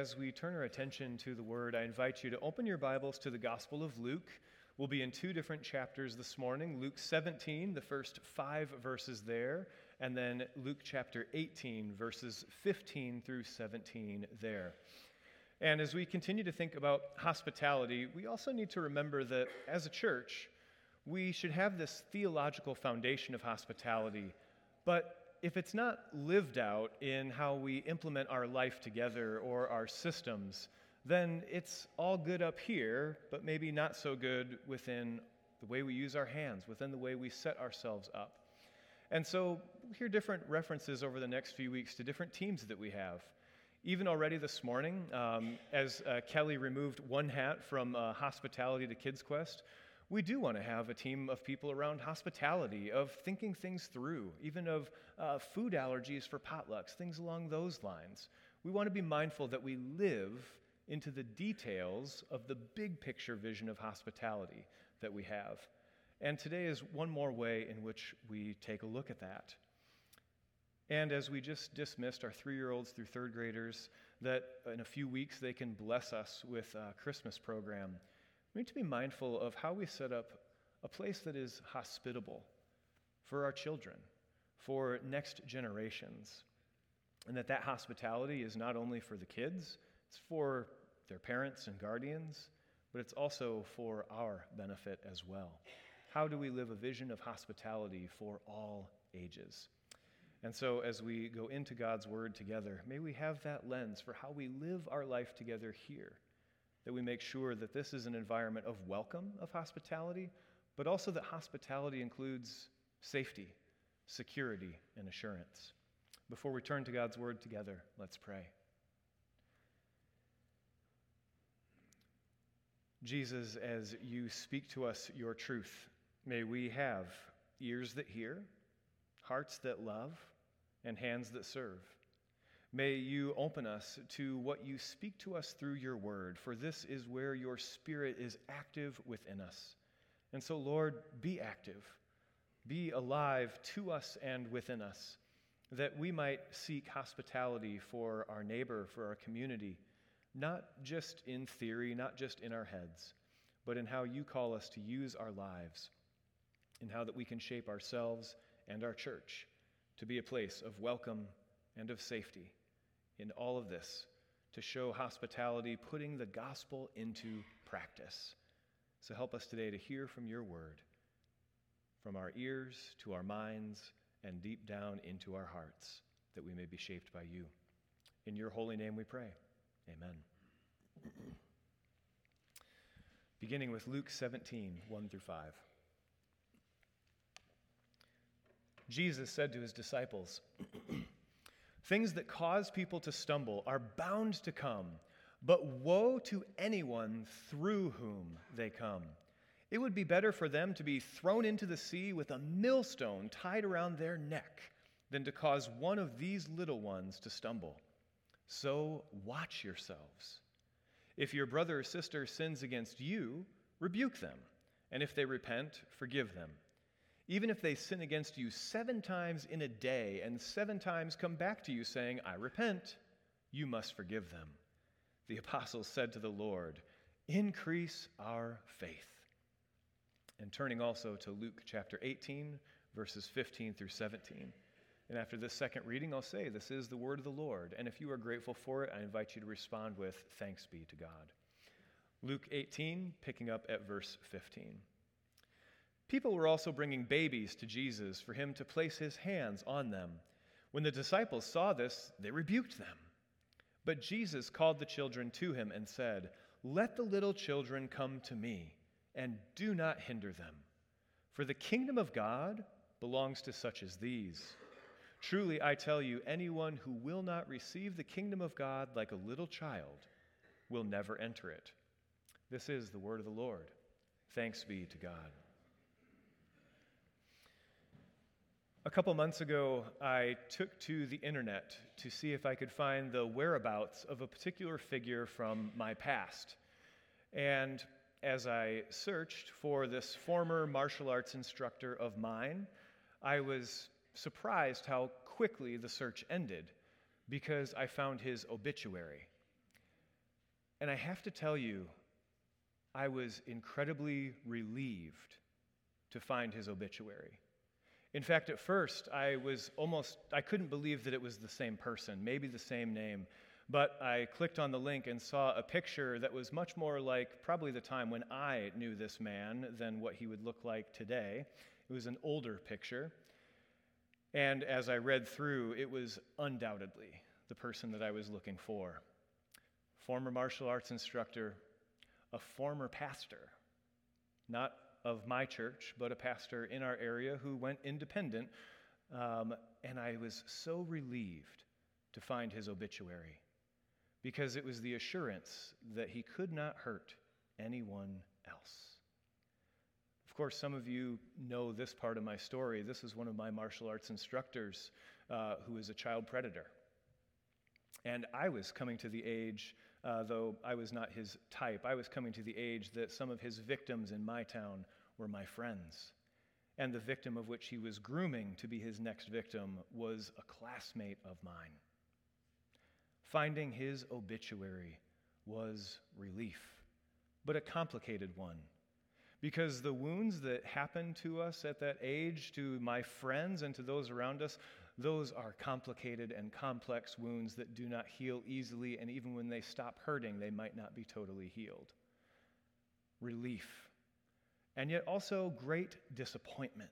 as we turn our attention to the Word, I invite you to open your Bibles to the Gospel of Luke. We'll be in two different chapters this morning Luke 17, the first five verses there, and then Luke chapter 18, verses 15 through 17 there. And as we continue to think about hospitality, we also need to remember that as a church, we should have this theological foundation of hospitality, but if it's not lived out in how we implement our life together or our systems, then it's all good up here, but maybe not so good within the way we use our hands, within the way we set ourselves up. And so we'll hear different references over the next few weeks to different teams that we have. Even already this morning, um, as uh, Kelly removed one hat from uh, hospitality to Kids Quest, we do want to have a team of people around hospitality, of thinking things through, even of uh, food allergies for potlucks, things along those lines. We want to be mindful that we live into the details of the big picture vision of hospitality that we have. And today is one more way in which we take a look at that. And as we just dismissed our three year olds through third graders, that in a few weeks they can bless us with a Christmas program we need to be mindful of how we set up a place that is hospitable for our children, for next generations. And that that hospitality is not only for the kids, it's for their parents and guardians, but it's also for our benefit as well. How do we live a vision of hospitality for all ages? And so, as we go into God's Word together, may we have that lens for how we live our life together here that we make sure that this is an environment of welcome, of hospitality, but also that hospitality includes safety, security, and assurance. Before we turn to God's word together, let's pray. Jesus, as you speak to us your truth, may we have ears that hear, hearts that love, and hands that serve. May you open us to what you speak to us through your word, for this is where your spirit is active within us. And so, Lord, be active, be alive to us and within us, that we might seek hospitality for our neighbor, for our community, not just in theory, not just in our heads, but in how you call us to use our lives, in how that we can shape ourselves and our church to be a place of welcome and of safety in all of this to show hospitality, putting the gospel into practice. So help us today to hear from your word, from our ears to our minds, and deep down into our hearts, that we may be shaped by you. In your holy name we pray. Amen. Beginning with Luke 17, 1 through 5. Jesus said to his disciples, Things that cause people to stumble are bound to come, but woe to anyone through whom they come. It would be better for them to be thrown into the sea with a millstone tied around their neck than to cause one of these little ones to stumble. So watch yourselves. If your brother or sister sins against you, rebuke them, and if they repent, forgive them. Even if they sin against you seven times in a day and seven times come back to you saying, I repent, you must forgive them. The apostles said to the Lord, Increase our faith. And turning also to Luke chapter 18, verses 15 through 17. And after this second reading, I'll say, This is the word of the Lord. And if you are grateful for it, I invite you to respond with, Thanks be to God. Luke 18, picking up at verse 15. People were also bringing babies to Jesus for him to place his hands on them. When the disciples saw this, they rebuked them. But Jesus called the children to him and said, Let the little children come to me, and do not hinder them. For the kingdom of God belongs to such as these. Truly, I tell you, anyone who will not receive the kingdom of God like a little child will never enter it. This is the word of the Lord. Thanks be to God. A couple months ago, I took to the internet to see if I could find the whereabouts of a particular figure from my past. And as I searched for this former martial arts instructor of mine, I was surprised how quickly the search ended because I found his obituary. And I have to tell you, I was incredibly relieved to find his obituary. In fact, at first, I was almost, I couldn't believe that it was the same person, maybe the same name. But I clicked on the link and saw a picture that was much more like probably the time when I knew this man than what he would look like today. It was an older picture. And as I read through, it was undoubtedly the person that I was looking for. Former martial arts instructor, a former pastor, not of my church, but a pastor in our area who went independent. Um, and I was so relieved to find his obituary because it was the assurance that he could not hurt anyone else. Of course, some of you know this part of my story. This is one of my martial arts instructors uh, who is a child predator. And I was coming to the age, uh, though I was not his type, I was coming to the age that some of his victims in my town were my friends. And the victim of which he was grooming to be his next victim was a classmate of mine. Finding his obituary was relief, but a complicated one. Because the wounds that happen to us at that age, to my friends and to those around us, those are complicated and complex wounds that do not heal easily, and even when they stop hurting, they might not be totally healed. Relief. And yet also great disappointment.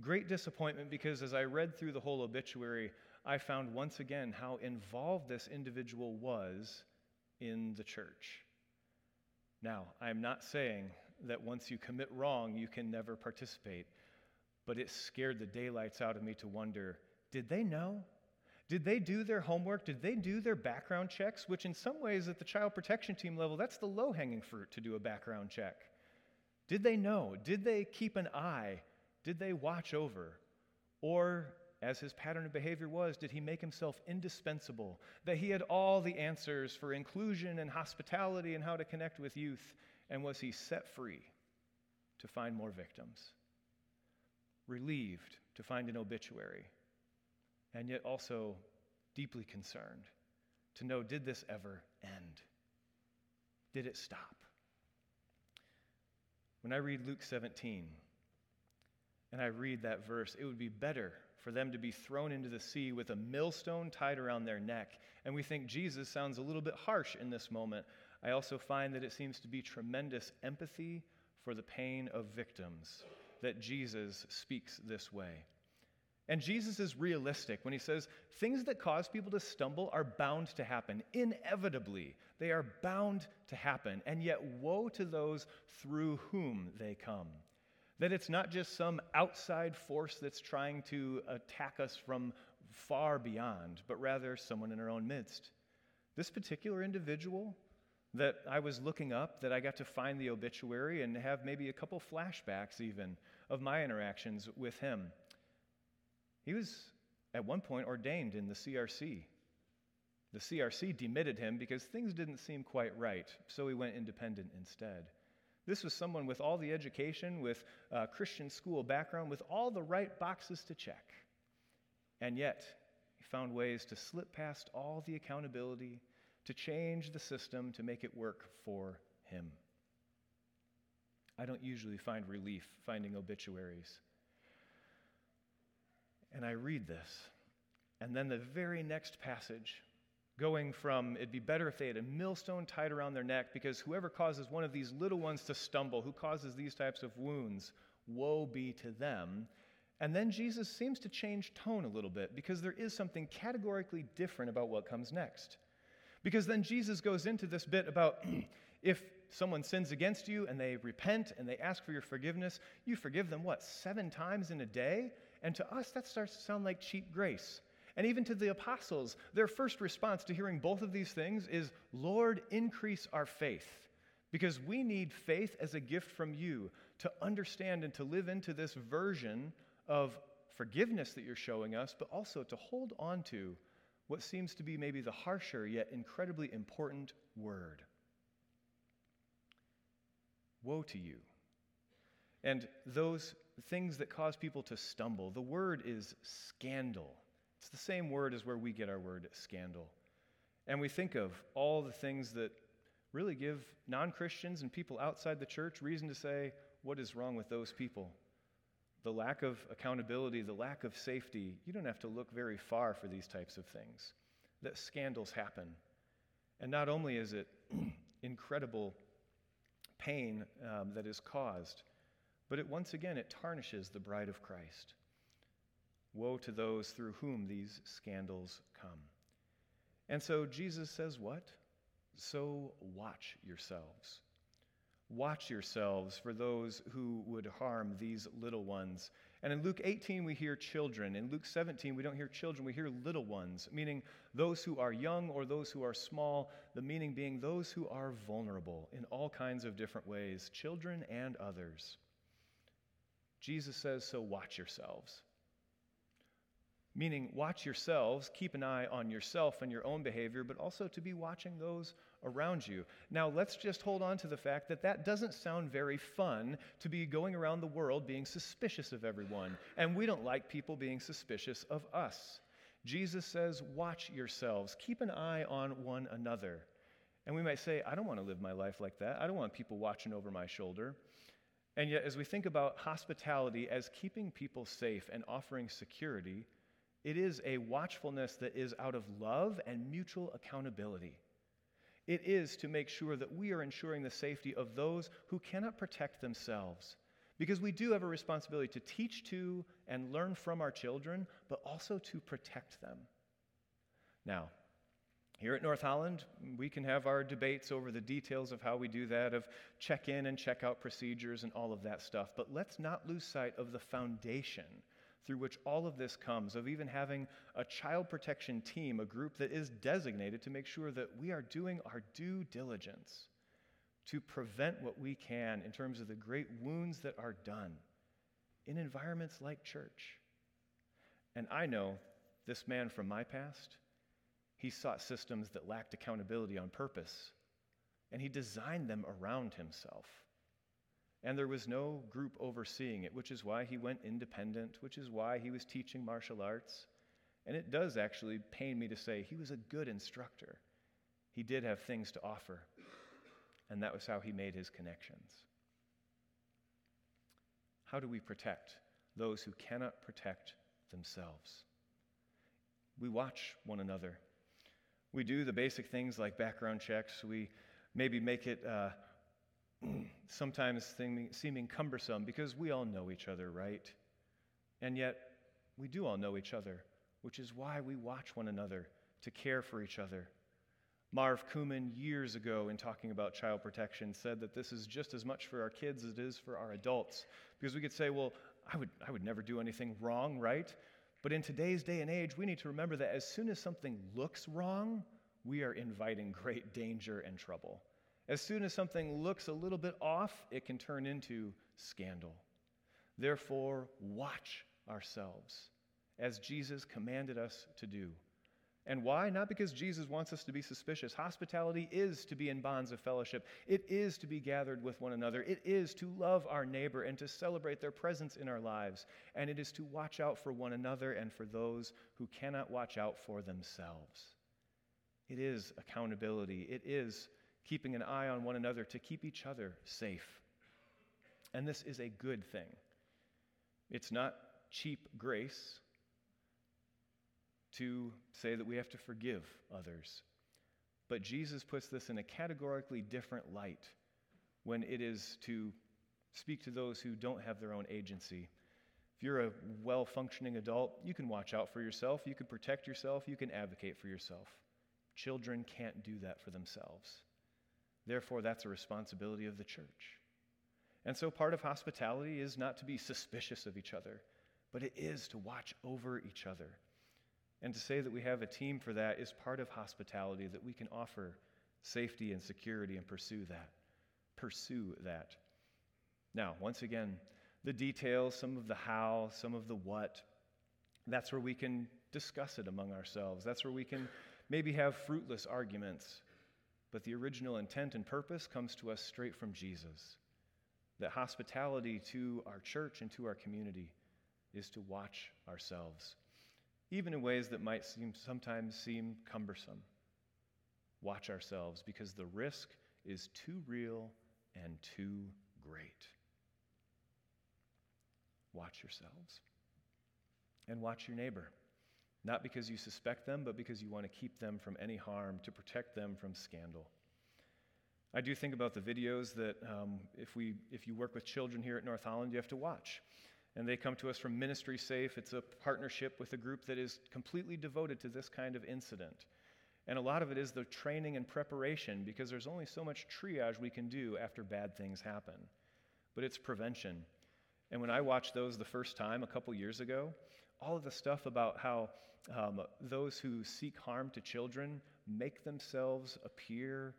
Great disappointment because as I read through the whole obituary, I found once again how involved this individual was in the church. Now, I'm not saying that once you commit wrong, you can never participate, but it scared the daylights out of me to wonder did they know? Did they do their homework? Did they do their background checks? Which, in some ways, at the child protection team level, that's the low hanging fruit to do a background check. Did they know? Did they keep an eye? Did they watch over? Or as his pattern of behavior was, did he make himself indispensable? That he had all the answers for inclusion and hospitality and how to connect with youth? And was he set free to find more victims? Relieved to find an obituary? And yet also deeply concerned to know did this ever end? Did it stop? When I read Luke 17 and I read that verse, it would be better for them to be thrown into the sea with a millstone tied around their neck. And we think Jesus sounds a little bit harsh in this moment. I also find that it seems to be tremendous empathy for the pain of victims that Jesus speaks this way. And Jesus is realistic when he says things that cause people to stumble are bound to happen. Inevitably, they are bound to happen. And yet, woe to those through whom they come. That it's not just some outside force that's trying to attack us from far beyond, but rather someone in our own midst. This particular individual that I was looking up, that I got to find the obituary and have maybe a couple flashbacks even of my interactions with him. He was at one point ordained in the CRC. The CRC demitted him because things didn't seem quite right, so he went independent instead. This was someone with all the education, with a Christian school background, with all the right boxes to check. And yet, he found ways to slip past all the accountability, to change the system, to make it work for him. I don't usually find relief finding obituaries. And I read this, and then the very next passage going from it'd be better if they had a millstone tied around their neck because whoever causes one of these little ones to stumble, who causes these types of wounds, woe be to them. And then Jesus seems to change tone a little bit because there is something categorically different about what comes next. Because then Jesus goes into this bit about if someone sins against you and they repent and they ask for your forgiveness, you forgive them what, seven times in a day? And to us, that starts to sound like cheap grace. And even to the apostles, their first response to hearing both of these things is, Lord, increase our faith. Because we need faith as a gift from you to understand and to live into this version of forgiveness that you're showing us, but also to hold on to what seems to be maybe the harsher yet incredibly important word. Woe to you. And those things that cause people to stumble, the word is scandal. It's the same word as where we get our word scandal. And we think of all the things that really give non Christians and people outside the church reason to say, what is wrong with those people? The lack of accountability, the lack of safety. You don't have to look very far for these types of things. That scandals happen. And not only is it incredible pain um, that is caused, but it once again it tarnishes the bride of Christ. Woe to those through whom these scandals come. And so Jesus says, What? So watch yourselves. Watch yourselves for those who would harm these little ones. And in Luke 18, we hear children. In Luke 17, we don't hear children, we hear little ones, meaning those who are young or those who are small, the meaning being those who are vulnerable in all kinds of different ways, children and others. Jesus says, So watch yourselves. Meaning, watch yourselves, keep an eye on yourself and your own behavior, but also to be watching those around you. Now, let's just hold on to the fact that that doesn't sound very fun to be going around the world being suspicious of everyone. And we don't like people being suspicious of us. Jesus says, Watch yourselves, keep an eye on one another. And we might say, I don't want to live my life like that. I don't want people watching over my shoulder. And yet, as we think about hospitality as keeping people safe and offering security, it is a watchfulness that is out of love and mutual accountability. It is to make sure that we are ensuring the safety of those who cannot protect themselves. Because we do have a responsibility to teach to and learn from our children, but also to protect them. Now, here at North Holland, we can have our debates over the details of how we do that, of check in and check out procedures and all of that stuff. But let's not lose sight of the foundation through which all of this comes, of even having a child protection team, a group that is designated to make sure that we are doing our due diligence to prevent what we can in terms of the great wounds that are done in environments like church. And I know this man from my past, he sought systems that lacked accountability on purpose, and he designed them around himself. And there was no group overseeing it, which is why he went independent, which is why he was teaching martial arts. And it does actually pain me to say he was a good instructor. He did have things to offer, and that was how he made his connections. How do we protect those who cannot protect themselves? We watch one another. We do the basic things like background checks. We maybe make it. Uh, sometimes seeming cumbersome because we all know each other, right? And yet, we do all know each other, which is why we watch one another to care for each other. Marv Kuman, years ago, in talking about child protection, said that this is just as much for our kids as it is for our adults. Because we could say, well, I would, I would never do anything wrong, right? But in today's day and age, we need to remember that as soon as something looks wrong, we are inviting great danger and trouble. As soon as something looks a little bit off, it can turn into scandal. Therefore, watch ourselves as Jesus commanded us to do. And why? Not because Jesus wants us to be suspicious. Hospitality is to be in bonds of fellowship, it is to be gathered with one another, it is to love our neighbor and to celebrate their presence in our lives, and it is to watch out for one another and for those who cannot watch out for themselves. It is accountability, it is keeping an eye on one another to keep each other safe. And this is a good thing. It's not cheap grace to say that we have to forgive others. But Jesus puts this in a categorically different light when it is to speak to those who don't have their own agency. If you're a well functioning adult, you can watch out for yourself, you can protect yourself, you can advocate for yourself. Children can't do that for themselves. Therefore, that's a responsibility of the church. And so, part of hospitality is not to be suspicious of each other, but it is to watch over each other. And to say that we have a team for that is part of hospitality, that we can offer safety and security and pursue that. Pursue that. Now, once again, the details, some of the how, some of the what, that's where we can discuss it among ourselves. That's where we can maybe have fruitless arguments but the original intent and purpose comes to us straight from Jesus. That hospitality to our church and to our community is to watch ourselves, even in ways that might seem, sometimes seem cumbersome. watch ourselves because the risk is too real and too great. Watch yourselves and watch your neighbor, not because you suspect them, but because you want to keep them from any harm, to protect them from scandal. I do think about the videos that um, if, we, if you work with children here at North Holland, you have to watch. And they come to us from Ministry Safe. It's a partnership with a group that is completely devoted to this kind of incident. And a lot of it is the training and preparation because there's only so much triage we can do after bad things happen. But it's prevention. And when I watched those the first time a couple years ago, all of the stuff about how um, those who seek harm to children make themselves appear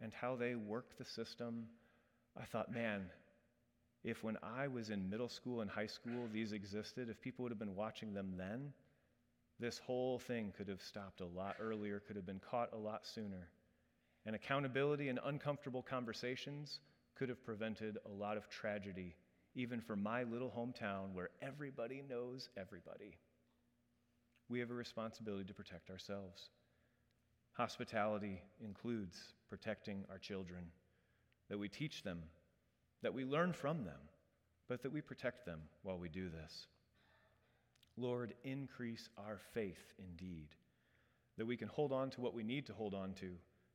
and how they work the system, I thought, man, if when I was in middle school and high school these existed, if people would have been watching them then, this whole thing could have stopped a lot earlier, could have been caught a lot sooner. And accountability and uncomfortable conversations could have prevented a lot of tragedy, even for my little hometown where everybody knows everybody. We have a responsibility to protect ourselves. Hospitality includes protecting our children, that we teach them, that we learn from them, but that we protect them while we do this. Lord, increase our faith indeed, that we can hold on to what we need to hold on to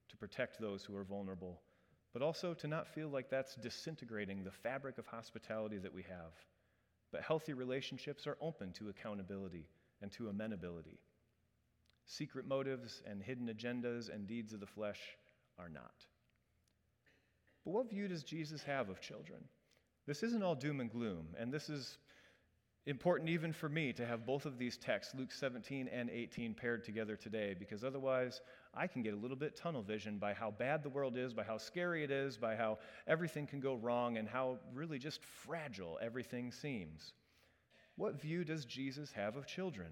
to protect those who are vulnerable, but also to not feel like that's disintegrating the fabric of hospitality that we have. But healthy relationships are open to accountability and to amenability. Secret motives and hidden agendas and deeds of the flesh are not. But what view does Jesus have of children? This isn't all doom and gloom, and this is important even for me to have both of these texts, Luke 17 and 18, paired together today, because otherwise I can get a little bit tunnel vision by how bad the world is, by how scary it is, by how everything can go wrong, and how really just fragile everything seems. What view does Jesus have of children?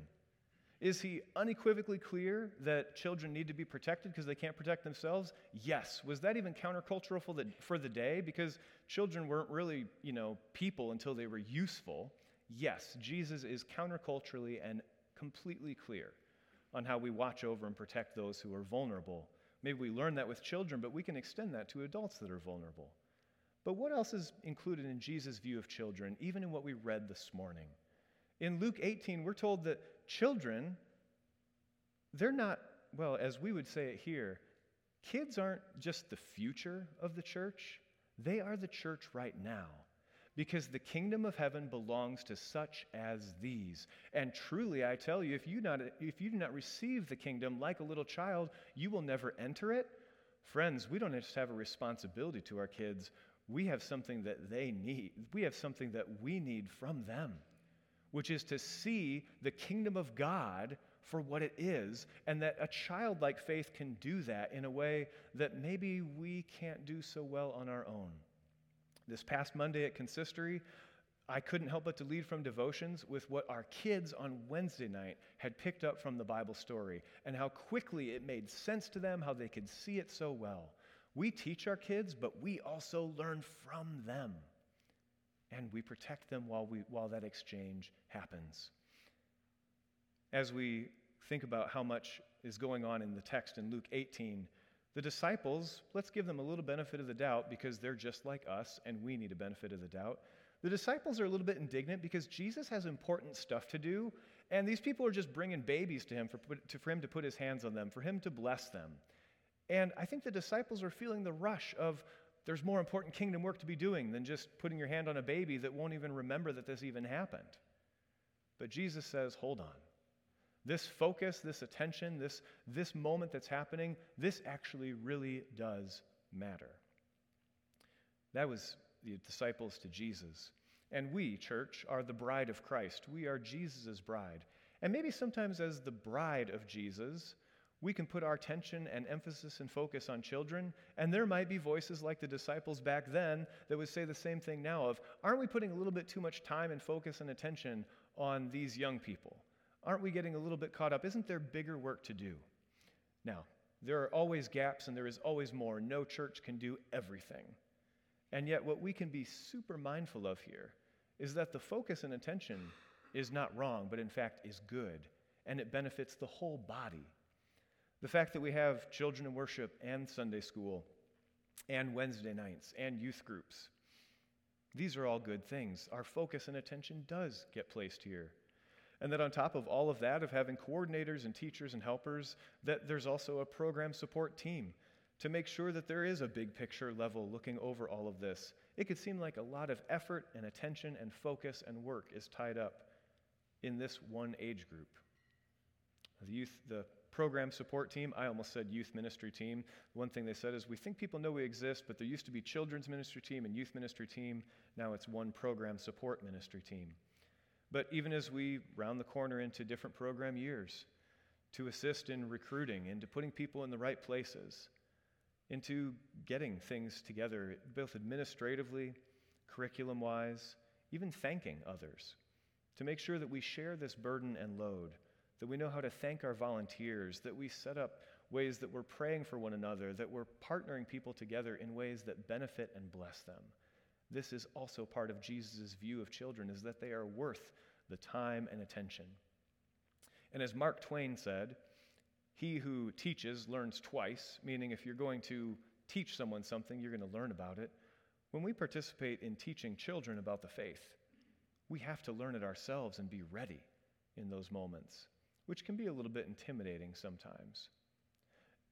Is he unequivocally clear that children need to be protected because they can't protect themselves? Yes. Was that even countercultural for the, for the day? Because children weren't really, you know, people until they were useful. Yes, Jesus is counterculturally and completely clear on how we watch over and protect those who are vulnerable. Maybe we learn that with children, but we can extend that to adults that are vulnerable. But what else is included in Jesus' view of children, even in what we read this morning? In Luke 18, we're told that children, they're not, well, as we would say it here, kids aren't just the future of the church, they are the church right now. Because the kingdom of heaven belongs to such as these. And truly, I tell you, if you, not, if you do not receive the kingdom like a little child, you will never enter it. Friends, we don't just have a responsibility to our kids, we have something that they need. We have something that we need from them which is to see the kingdom of God for what it is, and that a childlike faith can do that in a way that maybe we can't do so well on our own. This past Monday at Consistory, I couldn't help but to lead from devotions with what our kids on Wednesday night had picked up from the Bible story and how quickly it made sense to them, how they could see it so well. We teach our kids, but we also learn from them and we protect them while, we, while that exchange happens. As we think about how much is going on in the text in Luke 18, the disciples, let's give them a little benefit of the doubt because they're just like us and we need a benefit of the doubt. The disciples are a little bit indignant because Jesus has important stuff to do, and these people are just bringing babies to him for, for him to put his hands on them, for him to bless them. And I think the disciples are feeling the rush of, there's more important kingdom work to be doing than just putting your hand on a baby that won't even remember that this even happened. But Jesus says, hold on. This focus, this attention, this, this moment that's happening, this actually really does matter. That was the disciples to Jesus. And we, church, are the bride of Christ. We are Jesus' bride. And maybe sometimes, as the bride of Jesus, we can put our attention and emphasis and focus on children, and there might be voices like the disciples back then that would say the same thing now of, aren't we putting a little bit too much time and focus and attention on these young people? Aren't we getting a little bit caught up? Isn't there bigger work to do? Now, there are always gaps and there is always more. No church can do everything. And yet, what we can be super mindful of here is that the focus and attention is not wrong, but in fact is good, and it benefits the whole body The fact that we have children in worship and Sunday school and Wednesday nights and youth groups. These are all good things. Our focus and attention does get placed here. And that on top of all of that, of having coordinators and teachers and helpers, that there's also a program support team to make sure that there is a big picture level looking over all of this. It could seem like a lot of effort and attention and focus and work is tied up in this one age group. The youth, the program support team, I almost said youth ministry team. One thing they said is, we think people know we exist, but there used to be children's ministry team and youth ministry team. Now it's one program support ministry team. But even as we round the corner into different program years, to assist in recruiting, into putting people in the right places, into getting things together, both administratively, curriculum wise, even thanking others, to make sure that we share this burden and load, that we know how to thank our volunteers, that we set up ways that we're praying for one another, that we're partnering people together in ways that benefit and bless them. This is also part of Jesus' view of children is that they are worth the time and attention. And as Mark Twain said, he who teaches learns twice, meaning if you're going to teach someone something, you're going to learn about it. When we participate in teaching children about the faith, we have to learn it ourselves and be ready in those moments, which can be a little bit intimidating sometimes.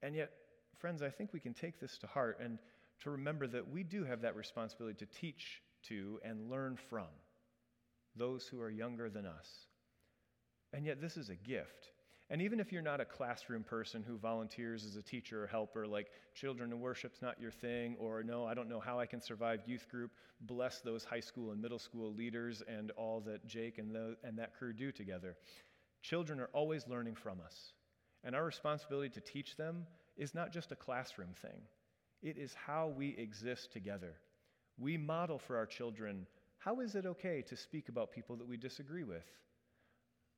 And yet, friends, I think we can take this to heart and to remember that we do have that responsibility to teach to and learn from those who are younger than us. And yet, this is a gift. And even if you're not a classroom person who volunteers as a teacher or helper, like children in worship's not your thing, or no, I don't know how I can survive youth group, bless those high school and middle school leaders and all that Jake and, the, and that crew do together. Children are always learning from us. And our responsibility to teach them is not just a classroom thing, it is how we exist together. We model for our children how is it okay to speak about people that we disagree with?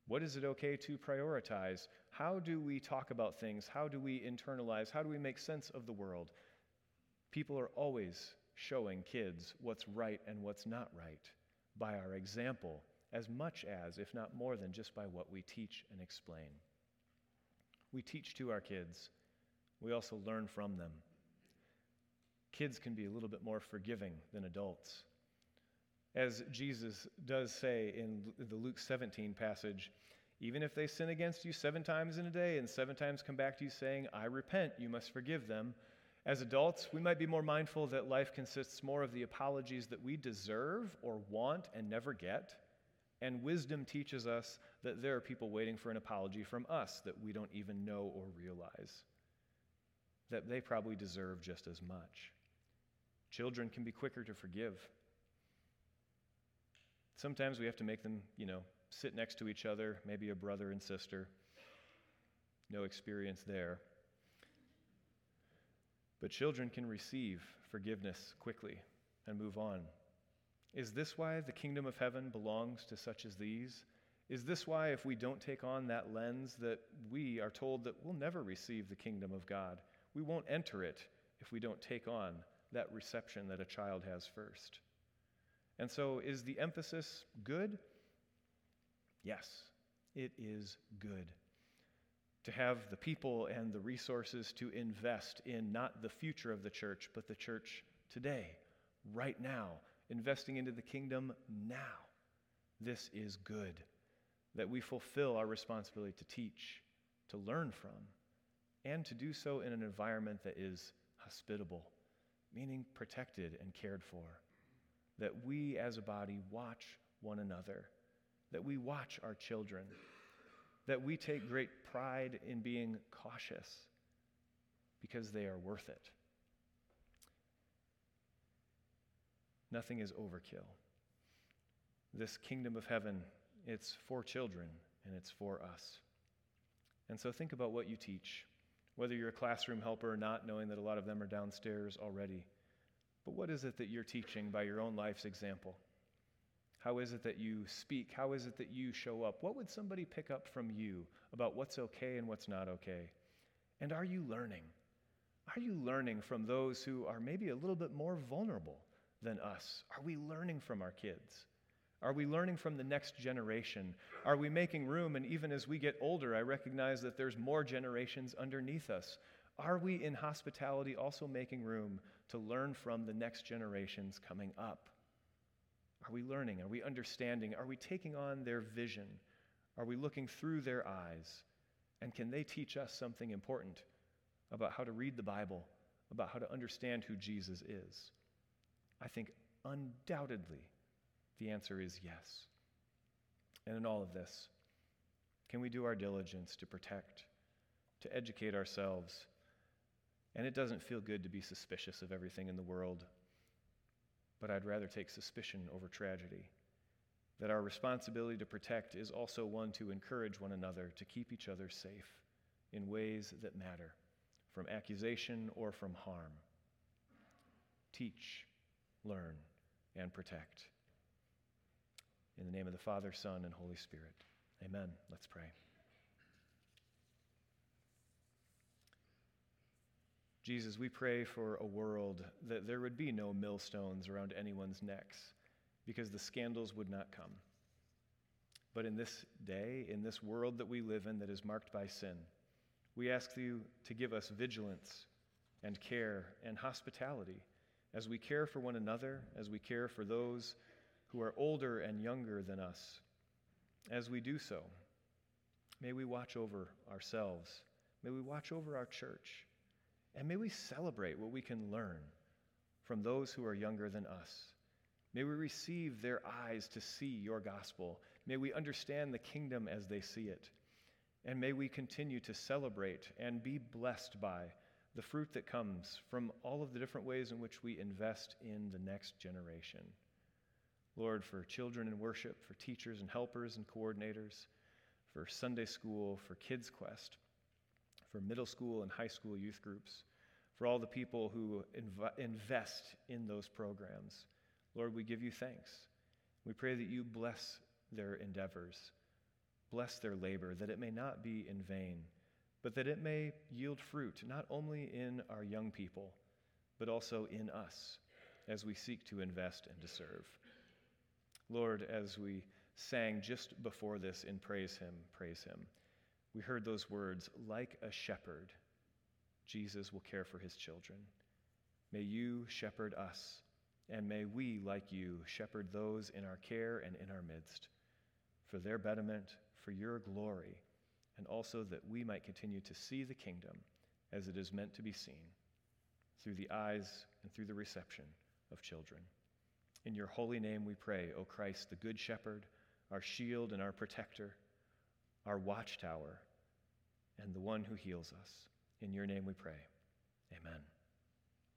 What is it okay to prioritize? How do we talk about things? How do we internalize? How do we make sense of the world? People are always showing kids what's right and what's not right by our example, as much as, if not more than, just by what we teach and explain. We teach to our kids, we also learn from them. Kids can be a little bit more forgiving than adults. As Jesus does say in the Luke 17 passage, even if they sin against you seven times in a day and seven times come back to you saying, I repent, you must forgive them. As adults, we might be more mindful that life consists more of the apologies that we deserve or want and never get. And wisdom teaches us that there are people waiting for an apology from us that we don't even know or realize, that they probably deserve just as much. Children can be quicker to forgive. Sometimes we have to make them, you know, sit next to each other, maybe a brother and sister. No experience there. But children can receive forgiveness quickly and move on. Is this why the kingdom of heaven belongs to such as these? Is this why, if we don't take on that lens, that we are told that we'll never receive the kingdom of God? We won't enter it if we don't take on that reception that a child has first. And so, is the emphasis good? Yes, it is good. To have the people and the resources to invest in not the future of the church, but the church today, right now, investing into the kingdom now. This is good. That we fulfill our responsibility to teach, to learn from, and to do so in an environment that is hospitable, meaning protected and cared for that we as a body watch one another, that we watch our children, that we take great pride in being cautious because they are worth it. Nothing is overkill. This kingdom of heaven, it's for children and it's for us. And so think about what you teach, whether you're a classroom helper or not, knowing that a lot of them are downstairs already. But what is it that you're teaching by your own life's example? How is it that you speak? How is it that you show up? What would somebody pick up from you about what's okay and what's not okay? And are you learning? Are you learning from those who are maybe a little bit more vulnerable than us? Are we learning from our kids? Are we learning from the next generation? Are we making room? And even as we get older, I recognize that there's more generations underneath us. Are we in hospitality also making room to learn from the next generations coming up? Are we learning? Are we understanding? Are we taking on their vision? Are we looking through their eyes? And can they teach us something important about how to read the Bible, about how to understand who Jesus is? I think undoubtedly the answer is yes. And in all of this, can we do our diligence to protect, to educate ourselves? And it doesn't feel good to be suspicious of everything in the world, but I'd rather take suspicion over tragedy. That our responsibility to protect is also one to encourage one another to keep each other safe in ways that matter, from accusation or from harm. Teach, learn, and protect. In the name of the Father, Son, and Holy Spirit. Amen. Let's pray. Jesus, we pray for a world that there would be no millstones around anyone's necks because the scandals would not come. But in this day, in this world that we live in that is marked by sin, we ask you to give us vigilance and care and hospitality as we care for one another, as we care for those who are older and younger than us. As we do so, may we watch over ourselves, may we watch over our church, and may we celebrate what we can learn from those who are younger than us. May we receive their eyes to see your gospel. May we understand the kingdom as they see it. And may we continue to celebrate and be blessed by the fruit that comes from all of the different ways in which we invest in the next generation. Lord, for children in worship, for teachers and helpers and coordinators, for Sunday school, for Kids Quest, for middle school and high school youth groups, for all the people who inv- invest in those programs. Lord, we give you thanks. We pray that you bless their endeavors, bless their labor, that it may not be in vain, but that it may yield fruit, not only in our young people, but also in us as we seek to invest and to serve. Lord, as we sang just before this in Praise Him, Praise Him, we heard those words, like a shepherd, Jesus will care for his children. May you shepherd us, and may we, like you, shepherd those in our care and in our midst, for their betterment, for your glory, and also that we might continue to see the kingdom as it is meant to be seen, through the eyes and through the reception of children. In your holy name we pray, O Christ, the Good Shepherd, our shield and our protector, our watchtower, and the one who heals us. In your name we pray. Amen.